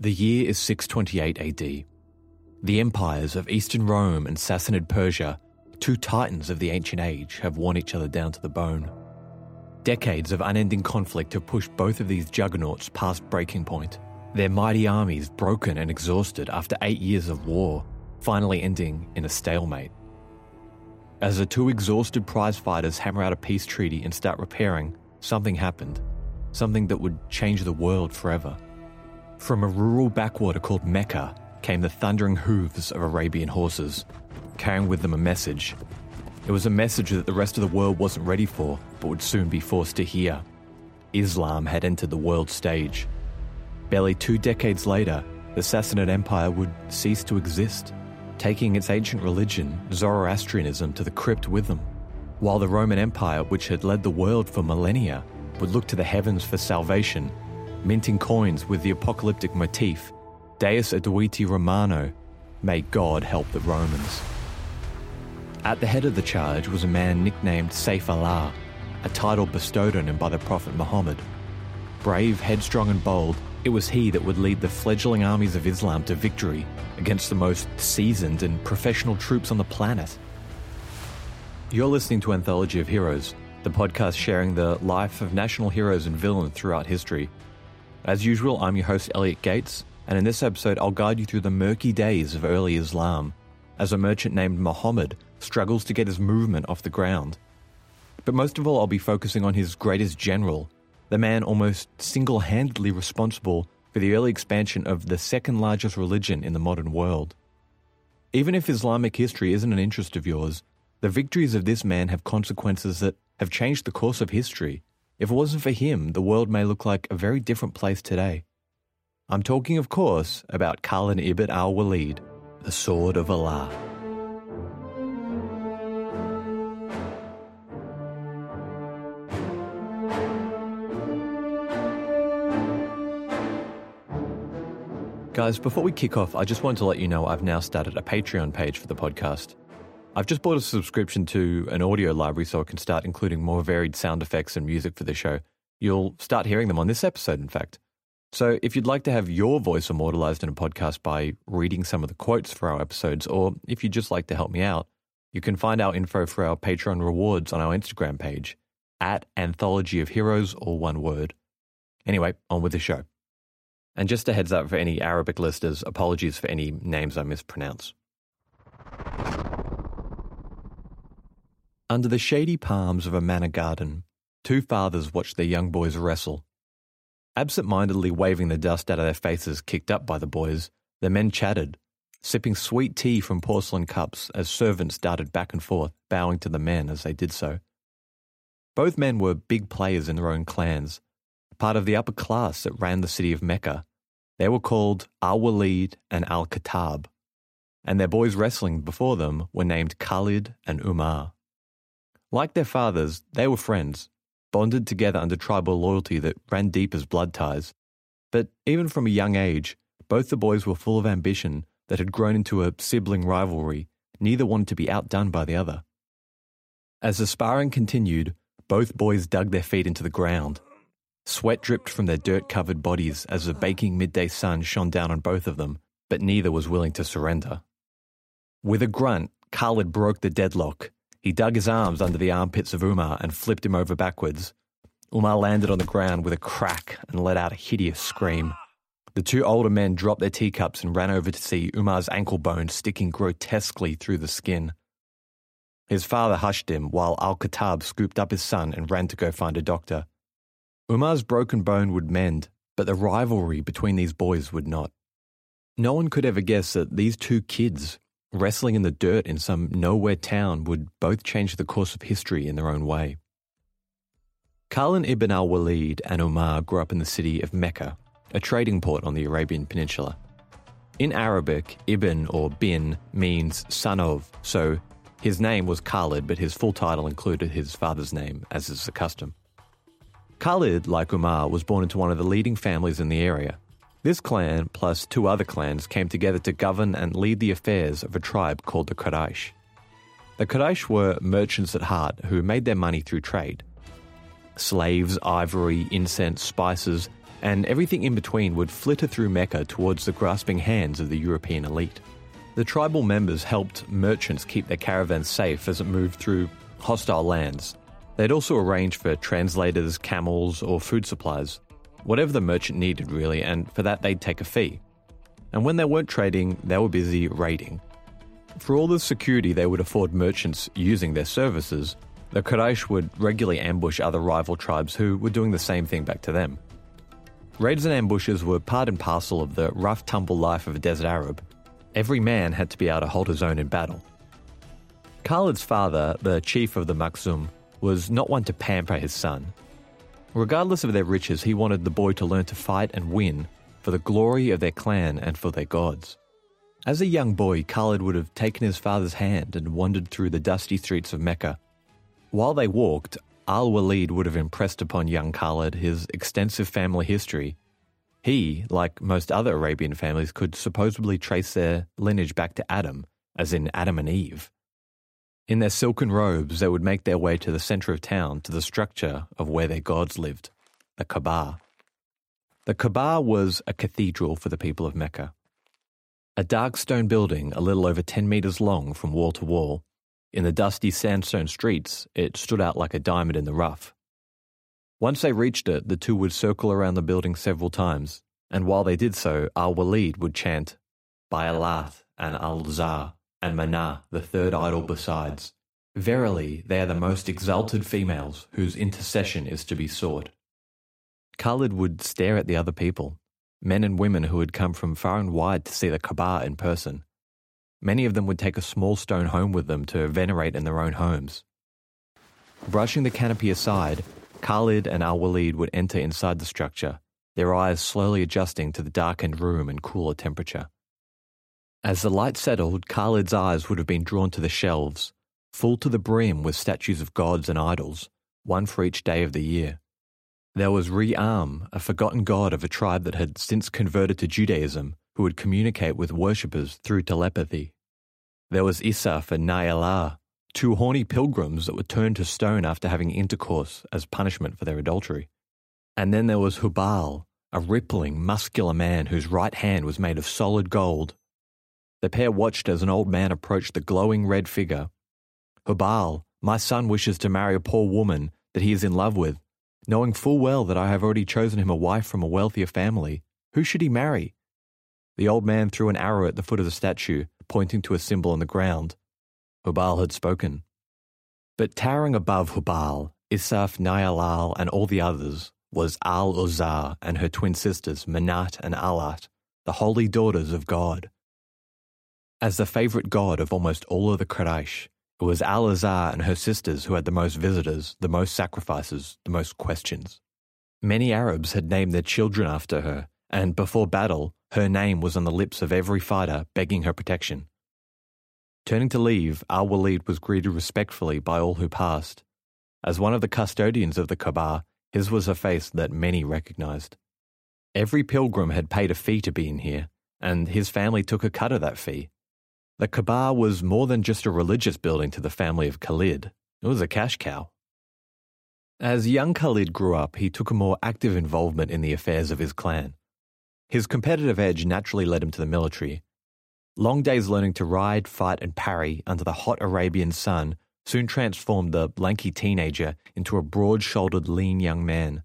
The year is 628 AD. The empires of Eastern Rome and Sassanid Persia, two titans of the ancient age, have worn each other down to the bone. Decades of unending conflict have pushed both of these juggernauts past breaking point, their mighty armies broken and exhausted after eight years of war, finally ending in a stalemate. As the two exhausted prize fighters hammer out a peace treaty and start repairing, something happened. Something that would change the world forever. From a rural backwater called Mecca came the thundering hooves of Arabian horses, carrying with them a message. It was a message that the rest of the world wasn't ready for, but would soon be forced to hear. Islam had entered the world stage. Barely two decades later, the Sassanid Empire would cease to exist, taking its ancient religion, Zoroastrianism, to the crypt with them. While the Roman Empire, which had led the world for millennia, would look to the heavens for salvation, minting coins with the apocalyptic motif, Deus adiuta Romano, may God help the Romans. At the head of the charge was a man nicknamed Saif Allah, a title bestowed on him by the Prophet Muhammad. Brave, headstrong, and bold, it was he that would lead the fledgling armies of Islam to victory against the most seasoned and professional troops on the planet. You're listening to Anthology of Heroes, the podcast sharing the life of national heroes and villains throughout history. As usual, I'm your host, Elliot Gates, and in this episode, I'll guide you through the murky days of early Islam as a merchant named Muhammad struggles to get his movement off the ground. But most of all, I'll be focusing on his greatest general, the man almost single handedly responsible for the early expansion of the second largest religion in the modern world. Even if Islamic history isn't an interest of yours, the victories of this man have consequences that have changed the course of history. If it wasn't for him, the world may look like a very different place today. I'm talking, of course, about Khalid ibn al Walid, the Sword of Allah. Guys, before we kick off, I just wanted to let you know I've now started a Patreon page for the podcast. I've just bought a subscription to an audio library so I can start including more varied sound effects and music for the show. You'll start hearing them on this episode, in fact. So if you'd like to have your voice immortalized in a podcast by reading some of the quotes for our episodes, or if you'd just like to help me out, you can find our info for our Patreon rewards on our Instagram page at Anthology of Heroes, or one word. Anyway, on with the show. And just a heads up for any Arabic listeners, apologies for any names I mispronounce. Under the shady palms of a manor garden, two fathers watched their young boys wrestle. Absent mindedly waving the dust out of their faces kicked up by the boys, the men chatted, sipping sweet tea from porcelain cups as servants darted back and forth, bowing to the men as they did so. Both men were big players in their own clans, part of the upper class that ran the city of Mecca. They were called Al Walid and Al Khattab, and their boys wrestling before them were named Khalid and Umar. Like their fathers, they were friends, bonded together under tribal loyalty that ran deep as blood ties. But even from a young age, both the boys were full of ambition that had grown into a sibling rivalry. Neither wanted to be outdone by the other. As the sparring continued, both boys dug their feet into the ground. Sweat dripped from their dirt covered bodies as the baking midday sun shone down on both of them, but neither was willing to surrender. With a grunt, Khalid broke the deadlock. He dug his arms under the armpits of Umar and flipped him over backwards. Umar landed on the ground with a crack and let out a hideous scream. The two older men dropped their teacups and ran over to see Umar's ankle bone sticking grotesquely through the skin. His father hushed him while Al Khattab scooped up his son and ran to go find a doctor. Umar's broken bone would mend, but the rivalry between these boys would not. No one could ever guess that these two kids, wrestling in the dirt in some nowhere town, would both change the course of history in their own way. Khalid ibn al Walid and Umar grew up in the city of Mecca, a trading port on the Arabian Peninsula. In Arabic, ibn or bin means son of, so his name was Khalid, but his full title included his father's name, as is the custom. Khalid, like Umar, was born into one of the leading families in the area. This clan, plus two other clans, came together to govern and lead the affairs of a tribe called the Quraysh. The Quraysh were merchants at heart who made their money through trade. Slaves, ivory, incense, spices, and everything in between would flitter through Mecca towards the grasping hands of the European elite. The tribal members helped merchants keep their caravans safe as it moved through hostile lands. They'd also arrange for translators, camels, or food supplies, whatever the merchant needed, really, and for that they'd take a fee. And when they weren't trading, they were busy raiding. For all the security they would afford merchants using their services, the Quraysh would regularly ambush other rival tribes who were doing the same thing back to them. Raids and ambushes were part and parcel of the rough tumble life of a desert Arab. Every man had to be able to hold his own in battle. Khalid's father, the chief of the Makhzum, was not one to pamper his son. Regardless of their riches, he wanted the boy to learn to fight and win for the glory of their clan and for their gods. As a young boy, Khalid would have taken his father's hand and wandered through the dusty streets of Mecca. While they walked, Al Walid would have impressed upon young Khalid his extensive family history. He, like most other Arabian families, could supposedly trace their lineage back to Adam, as in Adam and Eve. In their silken robes, they would make their way to the center of town to the structure of where their gods lived, the Kaaba. The Kaaba was a cathedral for the people of Mecca. A dark stone building a little over 10 metres long from wall to wall. In the dusty sandstone streets, it stood out like a diamond in the rough. Once they reached it, the two would circle around the building several times, and while they did so, Al Walid would chant, By Allah and Al Uzza and Manah, the third idol besides. Verily, they are the most exalted females whose intercession is to be sought. Khalid would stare at the other people, men and women who had come from far and wide to see the Kaaba in person. Many of them would take a small stone home with them to venerate in their own homes. Brushing the canopy aside, Khalid and Al Walid would enter inside the structure, their eyes slowly adjusting to the darkened room and cooler temperature. As the light settled, Khalid's eyes would have been drawn to the shelves, full to the brim with statues of gods and idols, one for each day of the year. There was Re-Am, a forgotten god of a tribe that had since converted to Judaism, who would communicate with worshippers through telepathy. There was Isaf and Nailah, two horny pilgrims that were turned to stone after having intercourse as punishment for their adultery. And then there was Hubal, a rippling, muscular man whose right hand was made of solid gold. The pair watched as an old man approached the glowing red figure. Hubal, my son wishes to marry a poor woman that he is in love with knowing full well that I have already chosen him a wife from a wealthier family. Who should he marry? The old man threw an arrow at the foot of the statue, pointing to a symbol on the ground. Hubal had spoken. But towering above Hubal, Isaf, Nailah, and all the others was Al Uzza and her twin sisters, Manat and Allat, the holy daughters of God. As the favourite god of almost all of the Quraysh, it was Al Uzza and her sisters who had the most visitors, the most sacrifices, the most questions. Many Arabs had named their children after her, and before battle, her name was on the lips of every fighter begging her protection. Turning to leave, Al Walid was greeted respectfully by all who passed. As one of the custodians of the Kaaba, his was a face that many recognized. Every pilgrim had paid a fee to be in here, and his family took a cut of that fee. The Kaaba was more than just a religious building to the family of Khalid, it was a cash cow. As young Khalid grew up, he took a more active involvement in the affairs of his clan. His competitive edge naturally led him to the military. Long days learning to ride, fight, and parry under the hot Arabian sun soon transformed the lanky teenager into a broad shouldered, lean young man.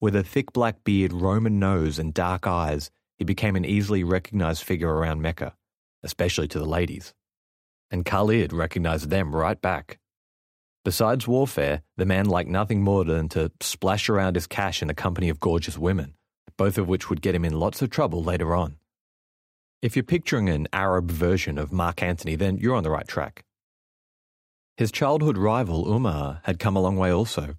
With a thick black beard, Roman nose, and dark eyes, he became an easily recognized figure around Mecca especially to the ladies. And Khalid recognized them right back. Besides warfare, the man liked nothing more than to splash around his cash in the company of gorgeous women, both of which would get him in lots of trouble later on. If you're picturing an Arab version of Mark Antony, then you're on the right track. His childhood rival, Umar, had come a long way also.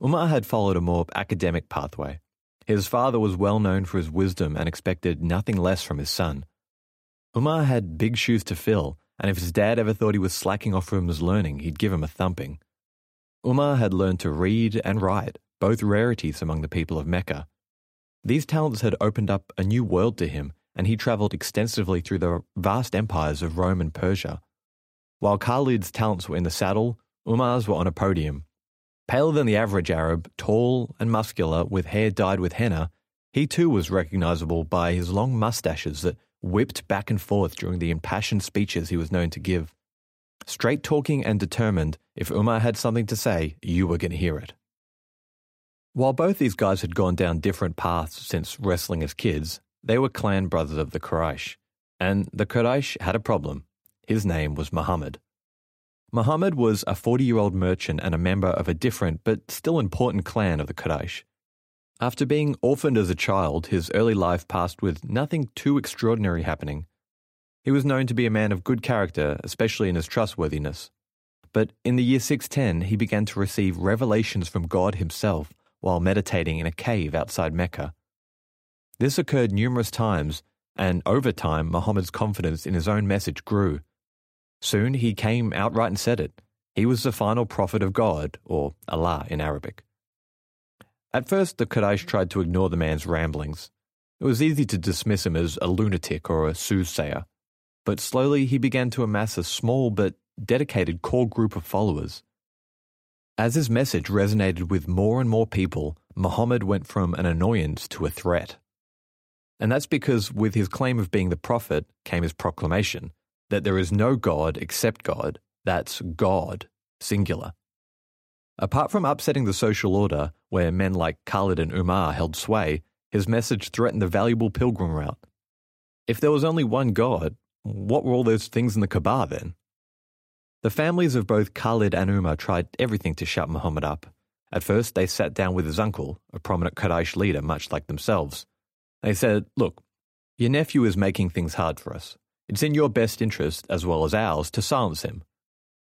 Umar had followed a more academic pathway. His father was well known for his wisdom and expected nothing less from his son. Umar had big shoes to fill, and if his dad ever thought he was slacking off from his learning, he'd give him a thumping. Umar had learned to read and write, both rarities among the people of Mecca. These talents had opened up a new world to him, and he travelled extensively through the vast empires of Rome and Persia. While Khalid's talents were in the saddle, Umar's were on a podium. Paler than the average Arab, tall and muscular, with hair dyed with henna, He too was recognizable by his long mustaches that whipped back and forth during the impassioned speeches he was known to give. Straight talking and determined, if Umar had something to say, you were going to hear it. While both these guys had gone down different paths since wrestling as kids, they were clan brothers of the Quraysh. And the Quraysh had a problem. His name was Muhammad. Muhammad was a 40 year old merchant and a member of a different but still important clan of the Quraysh. After being orphaned as a child, his early life passed with nothing too extraordinary happening. He was known to be a man of good character, especially in his trustworthiness. But in the year 610, he began to receive revelations from God himself while meditating in a cave outside Mecca. This occurred numerous times, and over time, Muhammad's confidence in his own message grew. Soon he came outright and said it. He was the final prophet of God, or Allah in Arabic. At first, the Quraysh tried to ignore the man's ramblings. It was easy to dismiss him as a lunatic or a soothsayer. But slowly he began to amass a small but dedicated core group of followers. As his message resonated with more and more people, Muhammad went from an annoyance to a threat. And that's because with his claim of being the prophet came his proclamation that there is no God except God, that's God, singular. Apart from upsetting the social order, where men like Khalid and Umar held sway, his message threatened the valuable pilgrim route. If there was only one God, what were all those things in the Kaaba then? The families of both Khalid and Umar tried everything to shut Muhammad up. At first, they sat down with his uncle, a prominent Quraysh leader much like themselves. They said, Look, your nephew is making things hard for us. It's in your best interest, as well as ours, to silence him.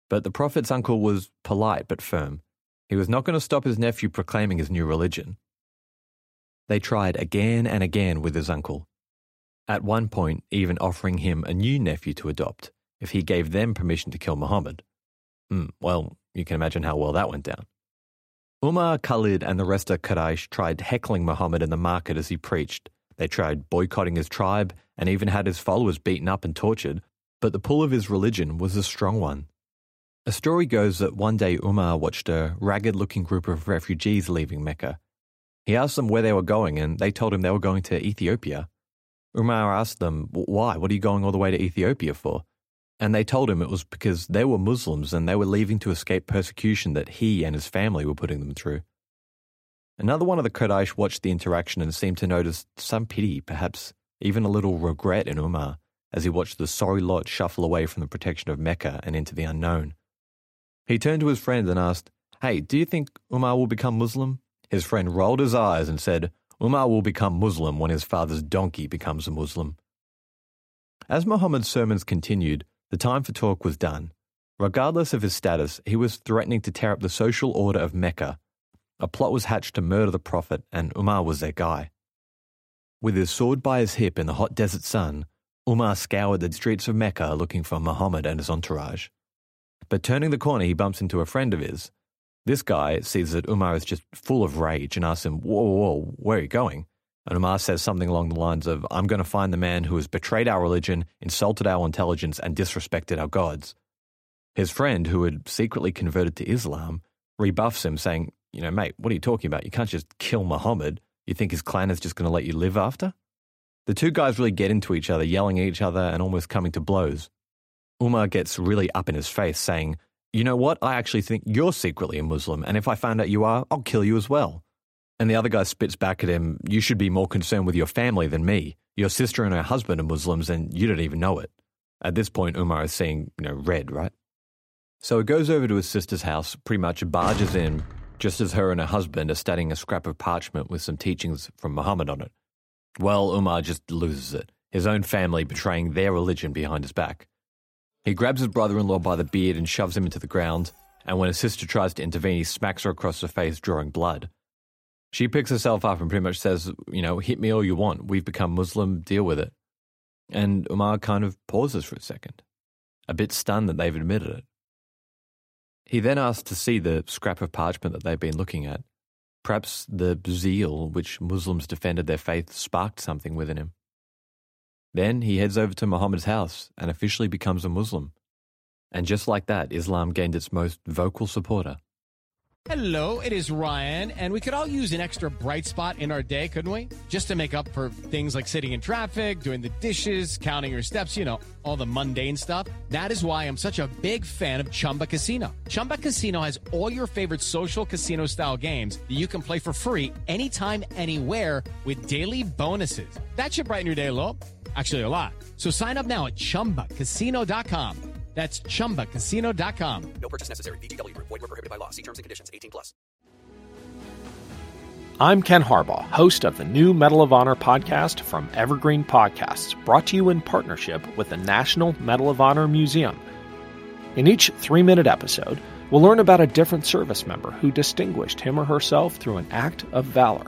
But the Prophet's uncle was polite but firm. He was not going to stop his nephew proclaiming his new religion. They tried again and again with his uncle, at one point even offering him a new nephew to adopt if he gave them permission to kill Muhammad. Mm, well, you can imagine how well that went down. Umar, Khalid, and the rest of Quraysh tried heckling Muhammad in the market as he preached. They tried boycotting his tribe and even had his followers beaten up and tortured, but the pull of his religion was a strong one. A story goes that one day Umar watched a ragged looking group of refugees leaving Mecca. He asked them where they were going, and they told him they were going to Ethiopia. Umar asked them, Why? What are you going all the way to Ethiopia for? And they told him it was because they were Muslims and they were leaving to escape persecution that he and his family were putting them through. Another one of the Quraysh watched the interaction and seemed to notice some pity, perhaps even a little regret in Umar, as he watched the sorry lot shuffle away from the protection of Mecca and into the unknown. He turned to his friend and asked, Hey, do you think Umar will become Muslim? His friend rolled his eyes and said, Umar will become Muslim when his father's donkey becomes a Muslim. As Muhammad's sermons continued, the time for talk was done. Regardless of his status, he was threatening to tear up the social order of Mecca. A plot was hatched to murder the Prophet, and Umar was their guy. With his sword by his hip in the hot desert sun, Umar scoured the streets of Mecca looking for Muhammad and his entourage. But turning the corner, he bumps into a friend of his. This guy sees that Umar is just full of rage and asks him, Whoa, whoa, where are you going? And Umar says something along the lines of, I'm going to find the man who has betrayed our religion, insulted our intelligence, and disrespected our gods. His friend, who had secretly converted to Islam, rebuffs him, saying, You know, mate, what are you talking about? You can't just kill Muhammad. You think his clan is just going to let you live after? The two guys really get into each other, yelling at each other and almost coming to blows. Umar gets really up in his face, saying, You know what? I actually think you're secretly a Muslim, and if I find out you are, I'll kill you as well. And the other guy spits back at him, You should be more concerned with your family than me. Your sister and her husband are Muslims, and you don't even know it. At this point, Umar is seeing, you know, red, right? So he goes over to his sister's house, pretty much barges in, just as her and her husband are studying a scrap of parchment with some teachings from Muhammad on it. Well, Umar just loses it, his own family betraying their religion behind his back. He grabs his brother in law by the beard and shoves him into the ground, and when his sister tries to intervene, he smacks her across the face, drawing blood. She picks herself up and pretty much says, You know, hit me all you want. We've become Muslim, deal with it. And Umar kind of pauses for a second, a bit stunned that they've admitted it. He then asks to see the scrap of parchment that they've been looking at. Perhaps the zeal which Muslims defended their faith sparked something within him. Then he heads over to Muhammad's house and officially becomes a Muslim. And just like that, Islam gained its most vocal supporter. Hello, it is Ryan, and we could all use an extra bright spot in our day, couldn't we? Just to make up for things like sitting in traffic, doing the dishes, counting your steps, you know, all the mundane stuff. That is why I'm such a big fan of Chumba Casino. Chumba Casino has all your favorite social casino style games that you can play for free anytime, anywhere with daily bonuses. That should brighten your day a little. Actually, a lot. So sign up now at chumbacasino.com. That's chumbacasino.com. No purchase necessary. VGW Group. Void were prohibited by law. See terms and conditions. 18 plus. I'm Ken Harbaugh, host of the new Medal of Honor podcast from Evergreen Podcasts, brought to you in partnership with the National Medal of Honor Museum. In each three minute episode, we'll learn about a different service member who distinguished him or herself through an act of valor.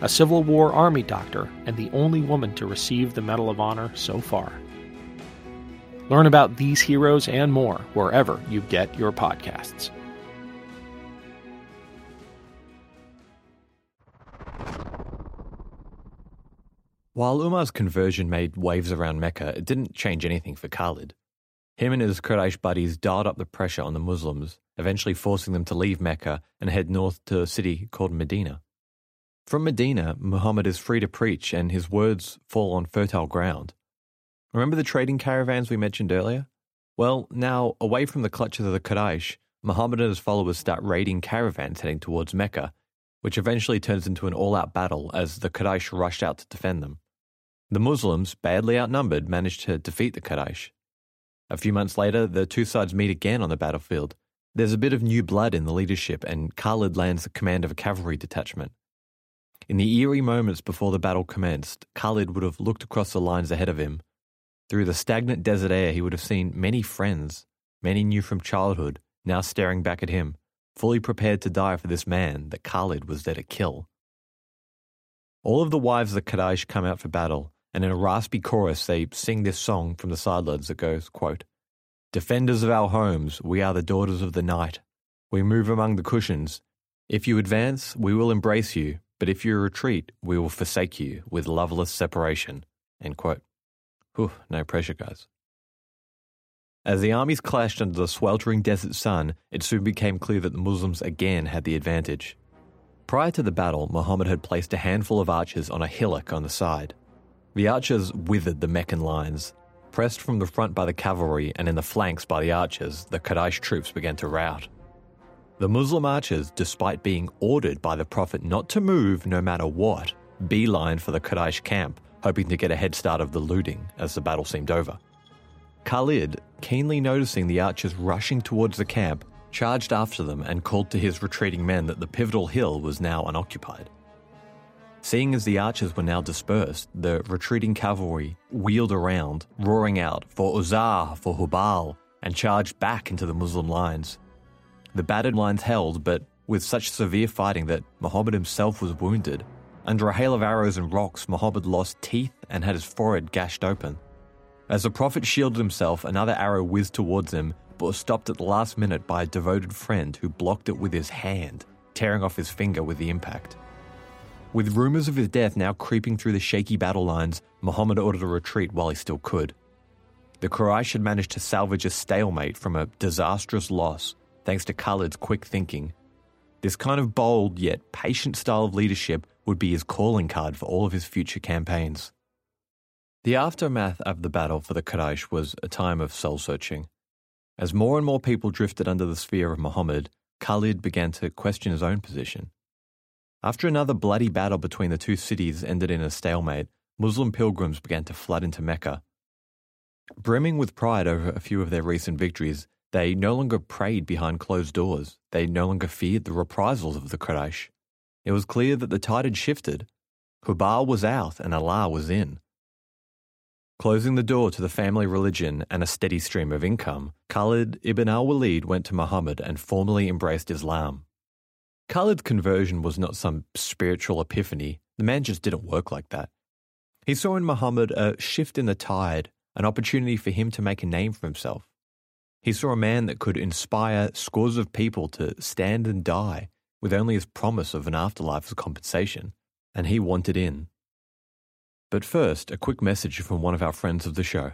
a Civil War Army doctor and the only woman to receive the Medal of Honor so far. Learn about these heroes and more wherever you get your podcasts. While Umar's conversion made waves around Mecca, it didn't change anything for Khalid. Him and his Quraysh buddies dialed up the pressure on the Muslims, eventually forcing them to leave Mecca and head north to a city called Medina. From Medina, Muhammad is free to preach and his words fall on fertile ground. Remember the trading caravans we mentioned earlier? Well, now, away from the clutches of the Quraysh, Muhammad and his followers start raiding caravans heading towards Mecca, which eventually turns into an all out battle as the Quraysh rushed out to defend them. The Muslims, badly outnumbered, managed to defeat the Quraysh. A few months later, the two sides meet again on the battlefield. There's a bit of new blood in the leadership, and Khalid lands the command of a cavalry detachment. In the eerie moments before the battle commenced, Khalid would have looked across the lines ahead of him. Through the stagnant desert air, he would have seen many friends, many knew from childhood, now staring back at him, fully prepared to die for this man that Khalid was there to kill. All of the wives of the Quraysh come out for battle, and in a raspy chorus they sing this song from the sidelines that goes, quote, Defenders of our homes, we are the daughters of the night. We move among the cushions. If you advance, we will embrace you, but if you retreat, we will forsake you with loveless separation. End quote. Whew, no pressure, guys. As the armies clashed under the sweltering desert sun, it soon became clear that the Muslims again had the advantage. Prior to the battle, Muhammad had placed a handful of archers on a hillock on the side. The archers withered the Meccan lines. Pressed from the front by the cavalry and in the flanks by the archers, the Quraysh troops began to rout. The Muslim archers, despite being ordered by the Prophet not to move no matter what, beeline for the Quraysh camp, hoping to get a head start of the looting as the battle seemed over. Khalid, keenly noticing the archers rushing towards the camp, charged after them and called to his retreating men that the pivotal hill was now unoccupied. Seeing as the archers were now dispersed, the retreating cavalry wheeled around, roaring out for Uzza, for Hubal, and charged back into the Muslim lines. The battered lines held, but with such severe fighting that Muhammad himself was wounded. Under a hail of arrows and rocks, Muhammad lost teeth and had his forehead gashed open. As the Prophet shielded himself, another arrow whizzed towards him, but was stopped at the last minute by a devoted friend who blocked it with his hand, tearing off his finger with the impact. With rumours of his death now creeping through the shaky battle lines, Muhammad ordered a retreat while he still could. The Quraysh had managed to salvage a stalemate from a disastrous loss thanks to Khalid's quick thinking. This kind of bold yet patient style of leadership would be his calling card for all of his future campaigns. The aftermath of the battle for the Quraysh was a time of soul searching. As more and more people drifted under the sphere of Muhammad, Khalid began to question his own position. After another bloody battle between the two cities ended in a stalemate, Muslim pilgrims began to flood into Mecca. Brimming with pride over a few of their recent victories, they no longer prayed behind closed doors. They no longer feared the reprisals of the Quraysh. It was clear that the tide had shifted. Hubal was out and Allah was in. Closing the door to the family religion and a steady stream of income, Khalid ibn al Walid went to Muhammad and formally embraced Islam. Khalid's conversion was not some spiritual epiphany. The man just didn't work like that. He saw in Muhammad a shift in the tide, an opportunity for him to make a name for himself. He saw a man that could inspire scores of people to stand and die with only his promise of an afterlife as compensation, and he wanted in. But first, a quick message from one of our friends of the show.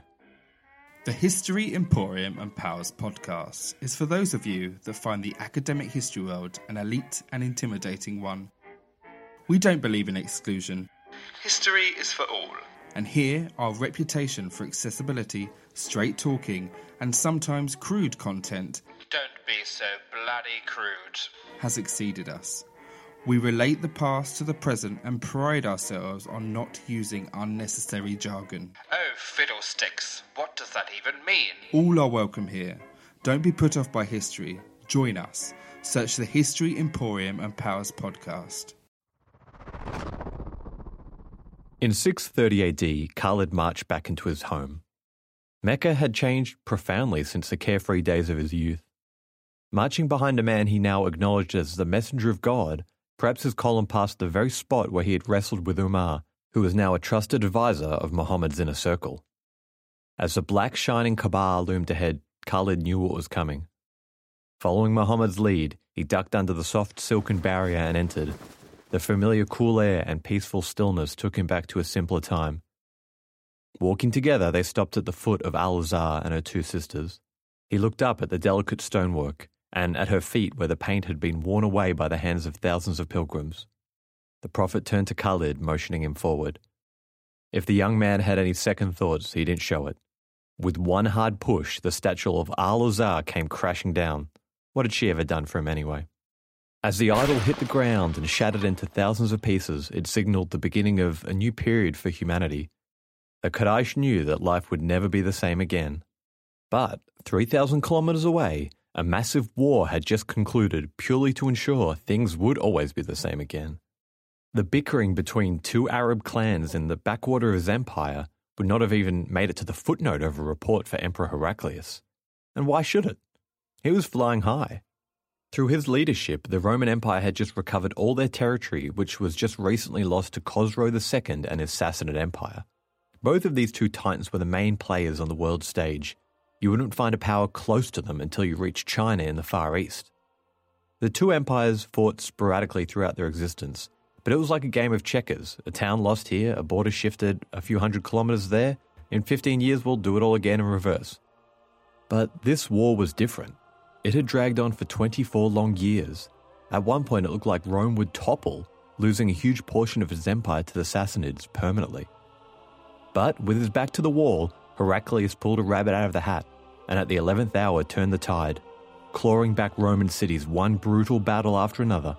The History Emporium and Pals podcast is for those of you that find the academic history world an elite and intimidating one. We don't believe in exclusion. History is for all. And here, our reputation for accessibility, straight talking, and sometimes crude content Don't be so bloody crude. has exceeded us. We relate the past to the present and pride ourselves on not using unnecessary jargon. Oh, fiddlesticks. What does that even mean? All are welcome here. Don't be put off by history. Join us. Search the History Emporium and Pals podcast. In 630 AD, Khalid marched back into his home. Mecca had changed profoundly since the carefree days of his youth. Marching behind a man he now acknowledged as the messenger of God, perhaps his column passed the very spot where he had wrestled with Umar, who was now a trusted advisor of Muhammad's inner circle. As the black shining Kaaba loomed ahead, Khalid knew what was coming. Following Muhammad's lead, he ducked under the soft silken barrier and entered. The familiar cool air and peaceful stillness took him back to a simpler time. Walking together, they stopped at the foot of Al Uzza and her two sisters. He looked up at the delicate stonework and at her feet where the paint had been worn away by the hands of thousands of pilgrims. The Prophet turned to Khalid, motioning him forward. If the young man had any second thoughts, he didn't show it. With one hard push, the statue of Al Uzza came crashing down. What had she ever done for him anyway? As the idol hit the ground and shattered into thousands of pieces, it signaled the beginning of a new period for humanity. The Quraysh knew that life would never be the same again. But 3,000 kilometers away, a massive war had just concluded purely to ensure things would always be the same again. The bickering between two Arab clans in the backwater of his empire would not have even made it to the footnote of a report for Emperor Heraclius. And why should it? He was flying high. Through his leadership, the Roman Empire had just recovered all their territory, which was just recently lost to Khosrow II and his Sassanid Empire. Both of these two titans were the main players on the world stage. You wouldn't find a power close to them until you reached China in the Far East. The two empires fought sporadically throughout their existence, but it was like a game of checkers. A town lost here, a border shifted a few hundred kilometers there. In 15 years, we'll do it all again in reverse. But this war was different. It had dragged on for 24 long years. At one point, it looked like Rome would topple, losing a huge portion of its empire to the Sassanids permanently. But with his back to the wall, Heraclius pulled a rabbit out of the hat, and at the 11th hour turned the tide, clawing back Roman cities one brutal battle after another.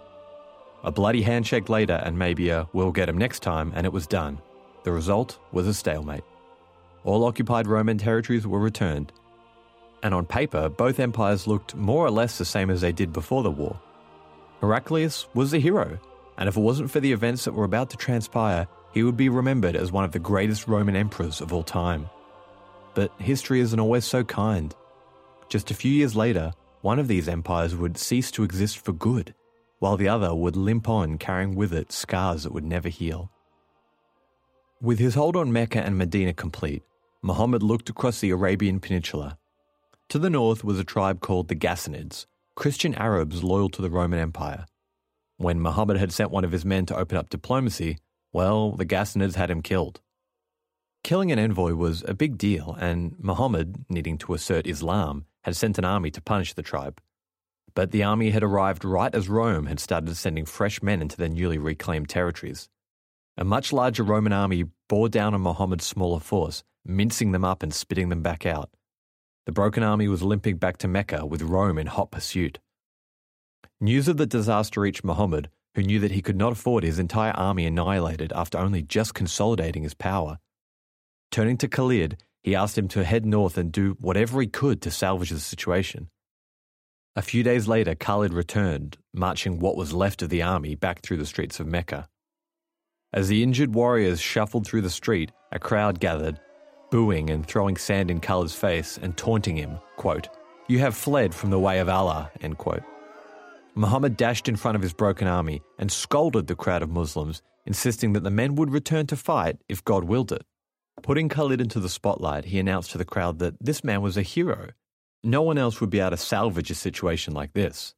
A bloody handshake later, and maybe a we'll get him next time, and it was done. The result was a stalemate. All occupied Roman territories were returned, and on paper, both empires looked more or less the same as they did before the war. Heraclius was a hero, and if it wasn't for the events that were about to transpire, he would be remembered as one of the greatest Roman emperors of all time. But history isn't always so kind. Just a few years later, one of these empires would cease to exist for good, while the other would limp on carrying with it scars that would never heal. With his hold on Mecca and Medina complete, Muhammad looked across the Arabian Peninsula. To the north was a tribe called the Ghassanids, Christian Arabs loyal to the Roman Empire. When Muhammad had sent one of his men to open up diplomacy, well, the Ghassanids had him killed. Killing an envoy was a big deal, and Muhammad, needing to assert Islam, had sent an army to punish the tribe. But the army had arrived right as Rome had started sending fresh men into their newly reclaimed territories. A much larger Roman army bore down on Muhammad's smaller force, mincing them up and spitting them back out. The broken army was limping back to Mecca with Rome in hot pursuit. News of the disaster reached Muhammad, who knew that he could not afford his entire army annihilated after only just consolidating his power. Turning to Khalid, he asked him to head north and do whatever he could to salvage the situation. A few days later, Khalid returned, marching what was left of the army back through the streets of Mecca. As the injured warriors shuffled through the street, a crowd gathered, booing and throwing sand in Khalid's face and taunting him, quote, You have fled from the way of Allah, end quote. Muhammad dashed in front of his broken army and scolded the crowd of Muslims, insisting that the men would return to fight if God willed it. Putting Khalid into the spotlight, he announced to the crowd that this man was a hero. No one else would be able to salvage a situation like this.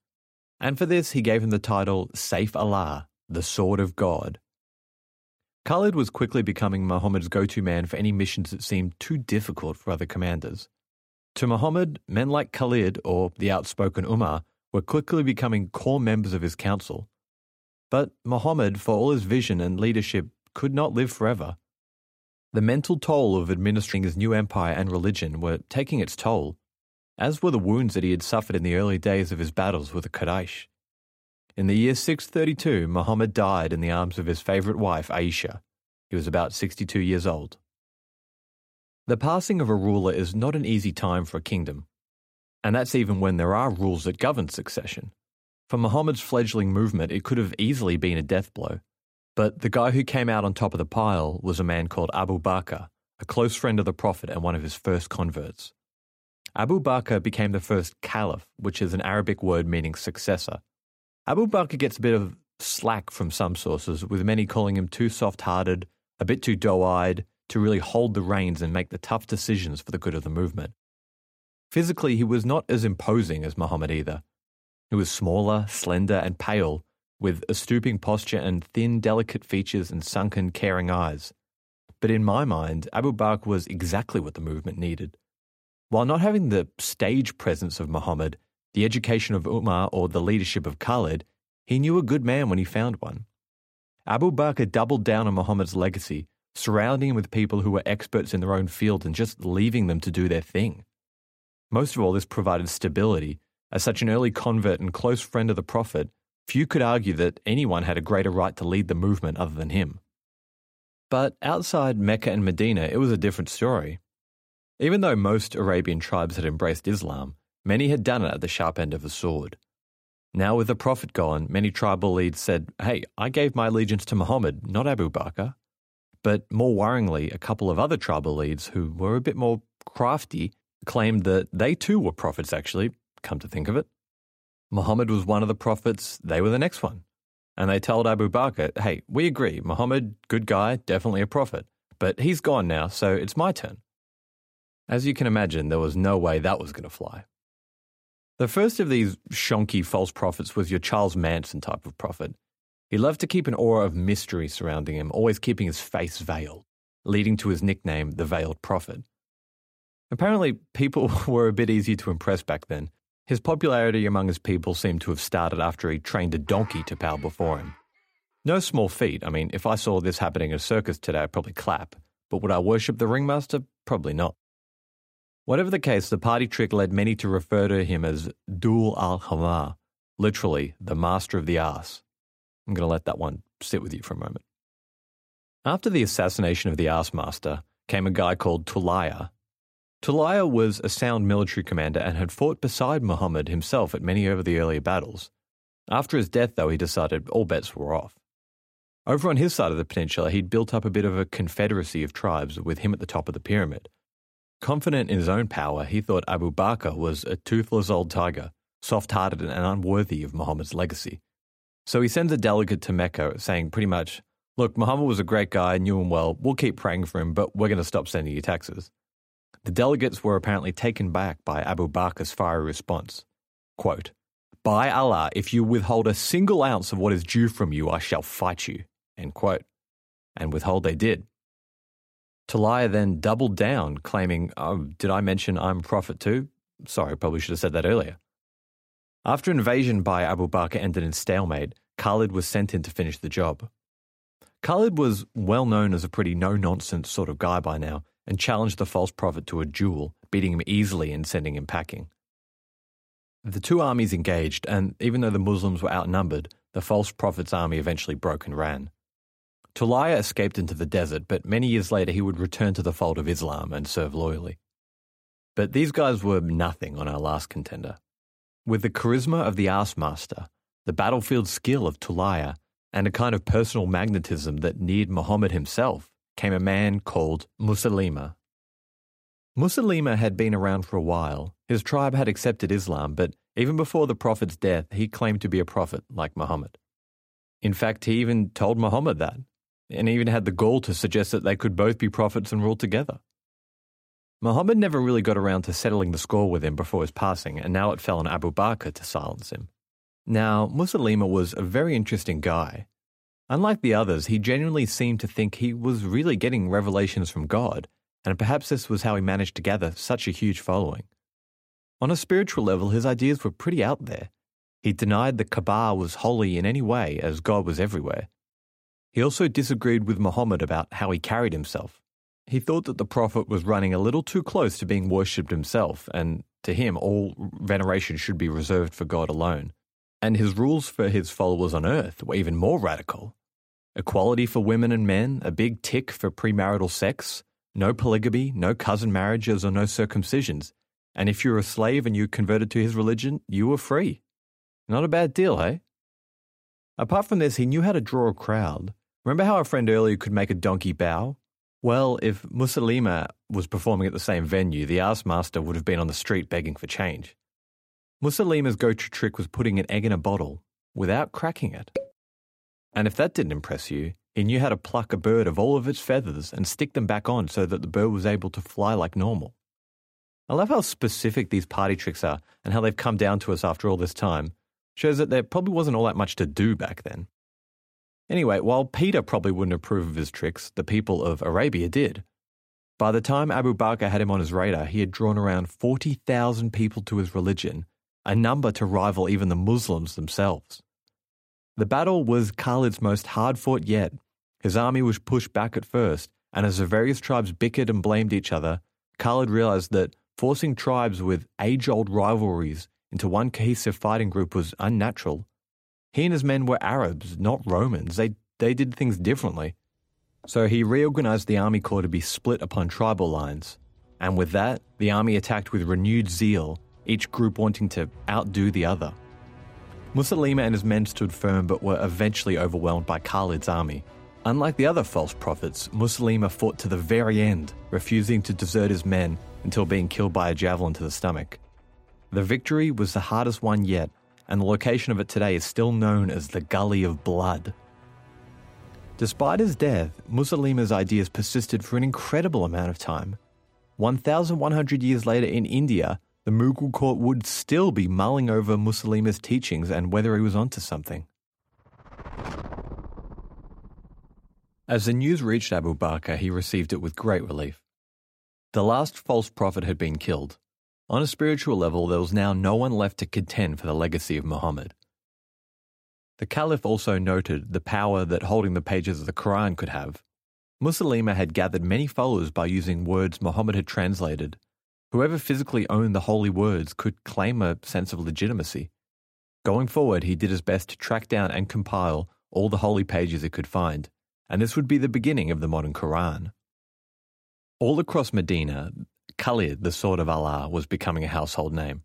And for this, he gave him the title Saif Allah, the Sword of God. Khalid was quickly becoming Muhammad's go to man for any missions that seemed too difficult for other commanders. To Muhammad, men like Khalid or the outspoken Umar were quickly becoming core members of his council. But Muhammad, for all his vision and leadership, could not live forever. The mental toll of administering his new empire and religion were taking its toll, as were the wounds that he had suffered in the early days of his battles with the Quraysh. In the year 632, Muhammad died in the arms of his favourite wife, Aisha. He was about 62 years old. The passing of a ruler is not an easy time for a kingdom, and that's even when there are rules that govern succession. For Muhammad's fledgling movement, it could have easily been a death blow. But the guy who came out on top of the pile was a man called Abu Bakr, a close friend of the Prophet and one of his first converts. Abu Bakr became the first caliph, which is an Arabic word meaning successor. Abu Bakr gets a bit of slack from some sources, with many calling him too soft hearted, a bit too doe eyed, to really hold the reins and make the tough decisions for the good of the movement. Physically, he was not as imposing as Muhammad either. He was smaller, slender, and pale, with a stooping posture and thin, delicate features and sunken, caring eyes. But in my mind, Abu Bakr was exactly what the movement needed. While not having the stage presence of Muhammad, the education of Umar, or the leadership of Khalid, he knew a good man when he found one. Abu Bakr doubled down on Muhammad's legacy, surrounding him with people who were experts in their own field and just leaving them to do their thing. Most of all, this provided stability. As such an early convert and close friend of the Prophet, few could argue that anyone had a greater right to lead the movement other than him. But outside Mecca and Medina, it was a different story. Even though most Arabian tribes had embraced Islam, many had done it at the sharp end of the sword. Now, with the Prophet gone, many tribal leads said, Hey, I gave my allegiance to Muhammad, not Abu Bakr. But more worryingly, a couple of other tribal leads who were a bit more crafty claimed that they too were prophets, actually, come to think of it. Muhammad was one of the prophets, they were the next one. And they told Abu Bakr, hey, we agree, Muhammad, good guy, definitely a prophet, but he's gone now, so it's my turn. As you can imagine, there was no way that was going to fly. The first of these shonky false prophets was your Charles Manson type of prophet. He loved to keep an aura of mystery surrounding him, always keeping his face veiled, leading to his nickname, the Veiled Prophet. Apparently, people were a bit easy to impress back then, his popularity among his people seemed to have started after he trained a donkey to power before him. No small feat. I mean, if I saw this happening at a circus today, I'd probably clap. But would I worship the ringmaster? Probably not. Whatever the case, the party trick led many to refer to him as Dul al Hamar, literally, the master of the ass. I'm going to let that one sit with you for a moment. After the assassination of the ass master came a guy called Tulayha, Tulayha was a sound military commander and had fought beside Muhammad himself at many of the earlier battles. After his death, though, he decided all bets were off. Over on his side of the peninsula, he'd built up a bit of a confederacy of tribes with him at the top of the pyramid. Confident in his own power, he thought Abu Bakr was a toothless old tiger, soft hearted and unworthy of Muhammad's legacy. So he sends a delegate to Mecca saying pretty much, Look, Muhammad was a great guy, knew him well, we'll keep praying for him, but we're going to stop sending you taxes. The delegates were apparently taken back by Abu Bakr's fiery response. Quote, By Allah, if you withhold a single ounce of what is due from you, I shall fight you. End quote. And withhold they did. Tulayha then doubled down, claiming, Oh, did I mention I'm a prophet too? Sorry, probably should have said that earlier. After invasion by Abu Bakr ended in stalemate, Khalid was sent in to finish the job. Khalid was well known as a pretty no nonsense sort of guy by now, and challenged the false prophet to a duel, beating him easily and sending him packing. The two armies engaged, and even though the Muslims were outnumbered, the false prophet's army eventually broke and ran. Tulayha escaped into the desert, but many years later he would return to the fold of Islam and serve loyally. But these guys were nothing on our last contender. With the charisma of the Ass Master, the battlefield skill of Tulayha, and a kind of personal magnetism that neared Muhammad himself, came a man called Musaylima. Musaylima had been around for a while. His tribe had accepted Islam, but Even before the Prophet's death, he claimed to be a prophet like Muhammad. In fact, he even told Muhammad that, and even had the gall to suggest that they could both be prophets and rule together. Muhammad never really got around to settling the score with him before his passing, and now it fell on Abu Bakr to silence him. Now, Musaylima was a very interesting guy. Unlike the others, he genuinely seemed to think he was really getting revelations from God, and perhaps this was how he managed to gather such a huge following. On a spiritual level, his ideas were pretty out there. He denied the Kaaba was holy in any way, as God was everywhere. He also disagreed with Muhammad about how he carried himself. He thought that the Prophet was running a little too close to being worshipped himself, and to him, all veneration should be reserved for God alone. And his rules for his followers on earth were even more radical equality for women and men, a big tick for premarital sex, no polygamy, no cousin marriages, or no circumcisions. And if you were a slave and you converted to his religion, you were free. Not a bad deal, hey? Apart from this, he knew how to draw a crowd. Remember how our friend earlier could make a donkey bow? Well, if Musaylima was performing at the same venue, the ass master would have been on the street begging for change. Musaylima's go-to trick was putting an egg in a bottle without cracking it. And if that didn't impress you, he knew how to pluck a bird of all of its feathers and stick them back on so that the bird was able to fly like normal. I love how specific these party tricks are and how they've come down to us after all this time. Shows that there probably wasn't all that much to do back then. Anyway, while Peter probably wouldn't approve of his tricks, the people of Arabia did. By the time Abu Bakr had him on his radar, he had drawn around 40,000 people to his religion, a number to rival even the Muslims themselves. The battle was Khalid's most hard fought yet. His army was pushed back at first, and as the various tribes bickered and blamed each other, Khalid realized that forcing tribes with age old rivalries into one cohesive fighting group was unnatural. He and his men were Arabs, not Romans. They, they did things differently. So he reorganized the army corps to be split upon tribal lines. And with that, the army attacked with renewed zeal, each group wanting to outdo the other. Musaylima and his men stood firm but were eventually overwhelmed by Khalid's army. Unlike the other false prophets, Musaylima fought to the very end, refusing to desert his men until being killed by a javelin to the stomach. The victory was the hardest one yet, and the location of it today is still known as the Gully of Blood. Despite his death, Musaylima's ideas persisted for an incredible amount of time. 1,100 years later in India, the Mughal court would still be mulling over Musaylima's teachings and whether he was onto something. As the news reached Abu Bakr, he received it with great relief. The last false prophet had been killed, on a spiritual level, there was now no one left to contend for the legacy of Muhammad. The Caliph also noted the power that holding the pages of the Quran could have. Musaylima had gathered many followers by using words Muhammad had translated. Whoever physically owned the holy words could claim a sense of legitimacy. Going forward, he did his best to track down and compile all the holy pages he could find, and this would be the beginning of the modern Quran. All across Medina, Khalid, the Sword of Allah, was becoming a household name.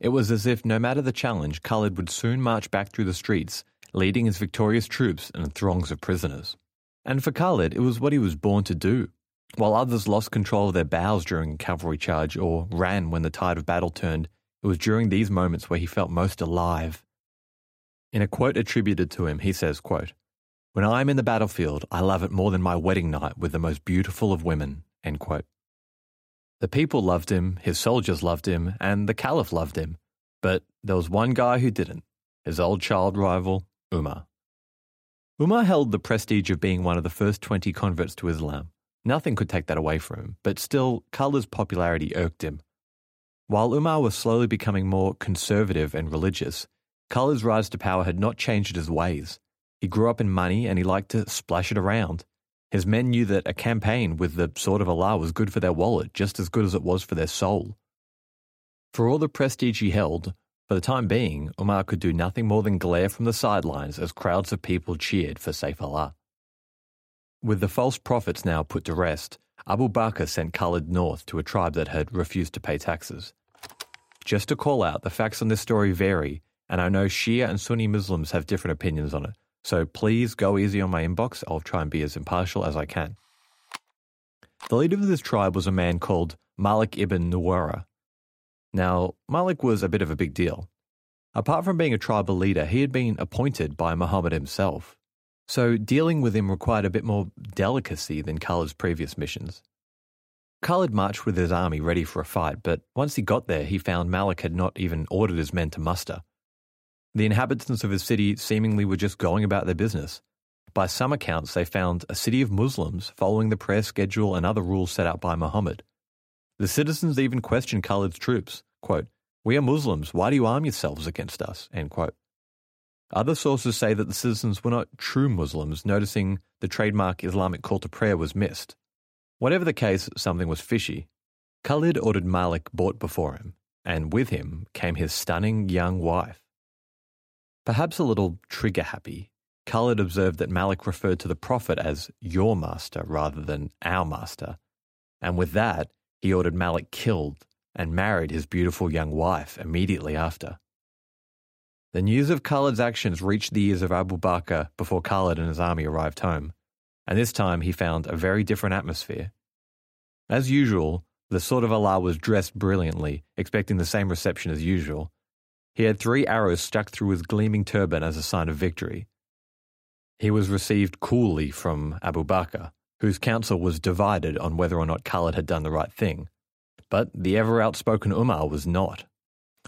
It was as if no matter the challenge, Khalid would soon march back through the streets, leading his victorious troops and throngs of prisoners. And for Khalid, it was what he was born to do. While others lost control of their bows during a cavalry charge or ran when the tide of battle turned, it was during these moments where he felt most alive. In a quote attributed to him, he says, quote, When I am in the battlefield, I love it more than my wedding night with the most beautiful of women. End quote. The people loved him, his soldiers loved him, and the Caliph loved him. But there was one guy who didn't his old child rival, Umar. Umar held the prestige of being one of the first 20 converts to Islam. Nothing could take that away from him, but still, Khalid's popularity irked him. While Umar was slowly becoming more conservative and religious, Khalid's rise to power had not changed his ways. He grew up in money and he liked to splash it around. His men knew that a campaign with the Sword of Allah was good for their wallet just as good as it was for their soul. For all the prestige he held, for the time being, Umar could do nothing more than glare from the sidelines as crowds of people cheered for Saif Allah. With the false prophets now put to rest, Abu Bakr sent Khalid north to a tribe that had refused to pay taxes. Just to call out, the facts on this story vary, and I know Shia and Sunni Muslims have different opinions on it, so please go easy on my inbox. I'll try and be as impartial as I can. The leader of this tribe was a man called Malik ibn Nuwayra. Now, Malik was a bit of a big deal. Apart from being a tribal leader, he had been appointed by Muhammad himself. So dealing with him required a bit more delicacy than Khalid's previous missions. Khalid marched with his army ready for a fight, but once he got there, he found Malik had not even ordered his men to muster. The inhabitants of his city seemingly were just going about their business. By some accounts, they found a city of Muslims following the prayer schedule and other rules set out by Muhammad. The citizens even questioned Khalid's troops, quote, We are Muslims, why do you arm yourselves against us? End quote. Other sources say that the citizens were not true Muslims, noticing the trademark Islamic call to prayer was missed. Whatever the case, something was fishy. Khalid ordered Malik brought before him, and with him came his stunning young wife. Perhaps a little trigger happy, Khalid observed that Malik referred to the Prophet as your master rather than our master, and with that, he ordered Malik killed and married his beautiful young wife immediately after. The news of Khalid's actions reached the ears of Abu Bakr before Khalid and his army arrived home, and this time he found a very different atmosphere. As usual, the Sword of Allah was dressed brilliantly, expecting the same reception as usual. He had three arrows stuck through his gleaming turban as a sign of victory. He was received coolly from Abu Bakr, whose council was divided on whether or not Khalid had done the right thing. But the ever outspoken Umar was not.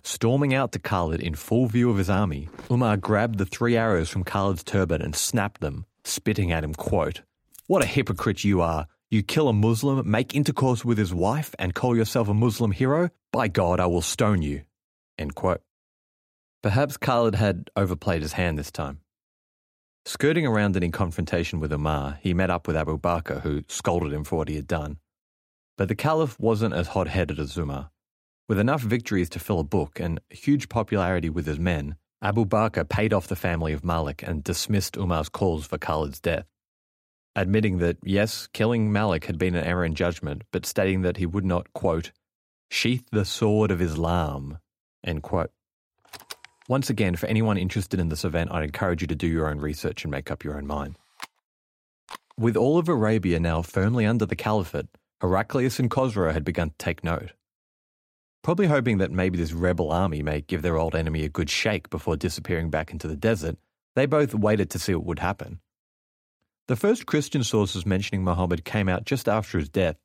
Storming out to Khalid in full view of his army, Umar grabbed the three arrows from Khalid's turban and snapped them, spitting at him, quote, What a hypocrite you are! You kill a Muslim, make intercourse with his wife, and call yourself a Muslim hero? By God, I will stone you. End quote. Perhaps Khalid had overplayed his hand this time. Skirting around it in confrontation with Umar, he met up with Abu Bakr, who scolded him for what he had done. But the Caliph wasn't as hot headed as Umar. With enough victories to fill a book and huge popularity with his men, Abu Bakr paid off the family of Malik and dismissed Umar's calls for Khalid's death. Admitting that, yes, killing Malik had been an error in judgment, but stating that he would not, quote, sheath the sword of Islam, end quote. Once again, for anyone interested in this event, I'd encourage you to do your own research and make up your own mind. With all of Arabia now firmly under the caliphate, Heraclius and Khosrow had begun to take note probably hoping that maybe this rebel army may give their old enemy a good shake before disappearing back into the desert, they both waited to see what would happen. The first Christian sources mentioning Muhammad came out just after his death.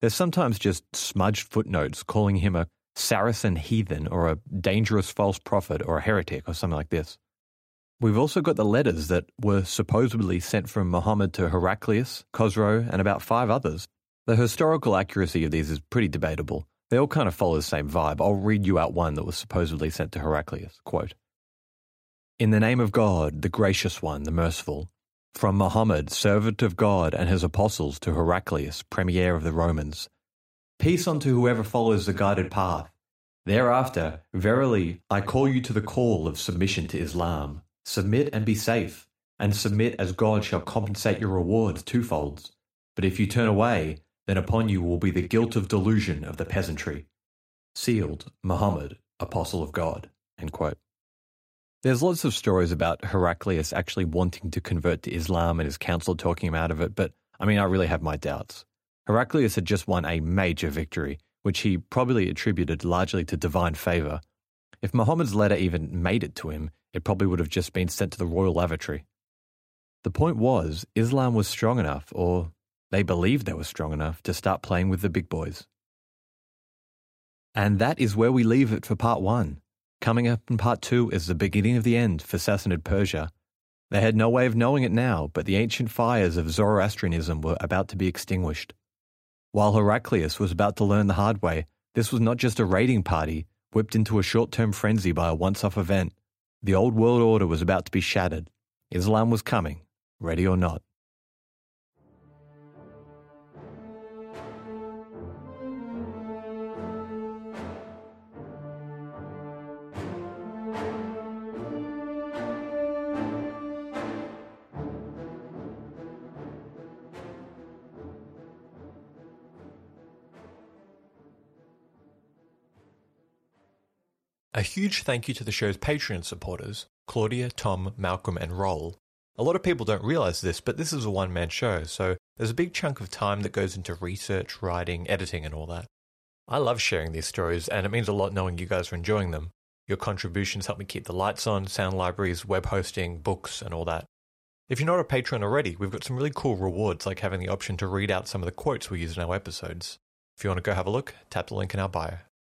There's sometimes just smudged footnotes calling him a Saracen heathen or a dangerous false prophet or a heretic or something like this. We've also got the letters that were supposedly sent from Muhammad to Heraclius, Khosrow, and about five others. The historical accuracy of these is pretty debatable, they all kind of follow the same vibe. I'll read you out one that was supposedly sent to Heraclius. Quote In the name of God, the gracious one, the merciful, from Mohammed, servant of God and his apostles, to Heraclius, premier of the Romans. Peace unto whoever follows the guided path. Thereafter, verily, I call you to the call of submission to Islam. Submit and be safe, and submit as God shall compensate your rewards twofolds. But if you turn away, then upon you will be the guilt of delusion of the peasantry. Sealed, Muhammad, Apostle of God. There's lots of stories about Heraclius actually wanting to convert to Islam and his council talking him out of it, but I mean, I really have my doubts. Heraclius had just won a major victory, which he probably attributed largely to divine favour. If Muhammad's letter even made it to him, it probably would have just been sent to the royal lavatory. The point was, Islam was strong enough, or they believed they were strong enough to start playing with the big boys. And that is where we leave it for part one. Coming up in part two is the beginning of the end for Sassanid Persia. They had no way of knowing it now, but the ancient fires of Zoroastrianism were about to be extinguished. While Heraclius was about to learn the hard way, this was not just a raiding party whipped into a short term frenzy by a once off event. The old world order was about to be shattered. Islam was coming, ready or not. A huge thank you to the show's Patreon supporters Claudia, Tom, Malcolm, and Roll. A lot of people don't realize this, but this is a one man show, so there's a big chunk of time that goes into research, writing, editing, and all that. I love sharing these stories, and it means a lot knowing you guys are enjoying them. Your contributions help me keep the lights on, sound libraries, web hosting, books, and all that. If you're not a patron already, we've got some really cool rewards like having the option to read out some of the quotes we use in our episodes. If you want to go have a look, tap the link in our bio.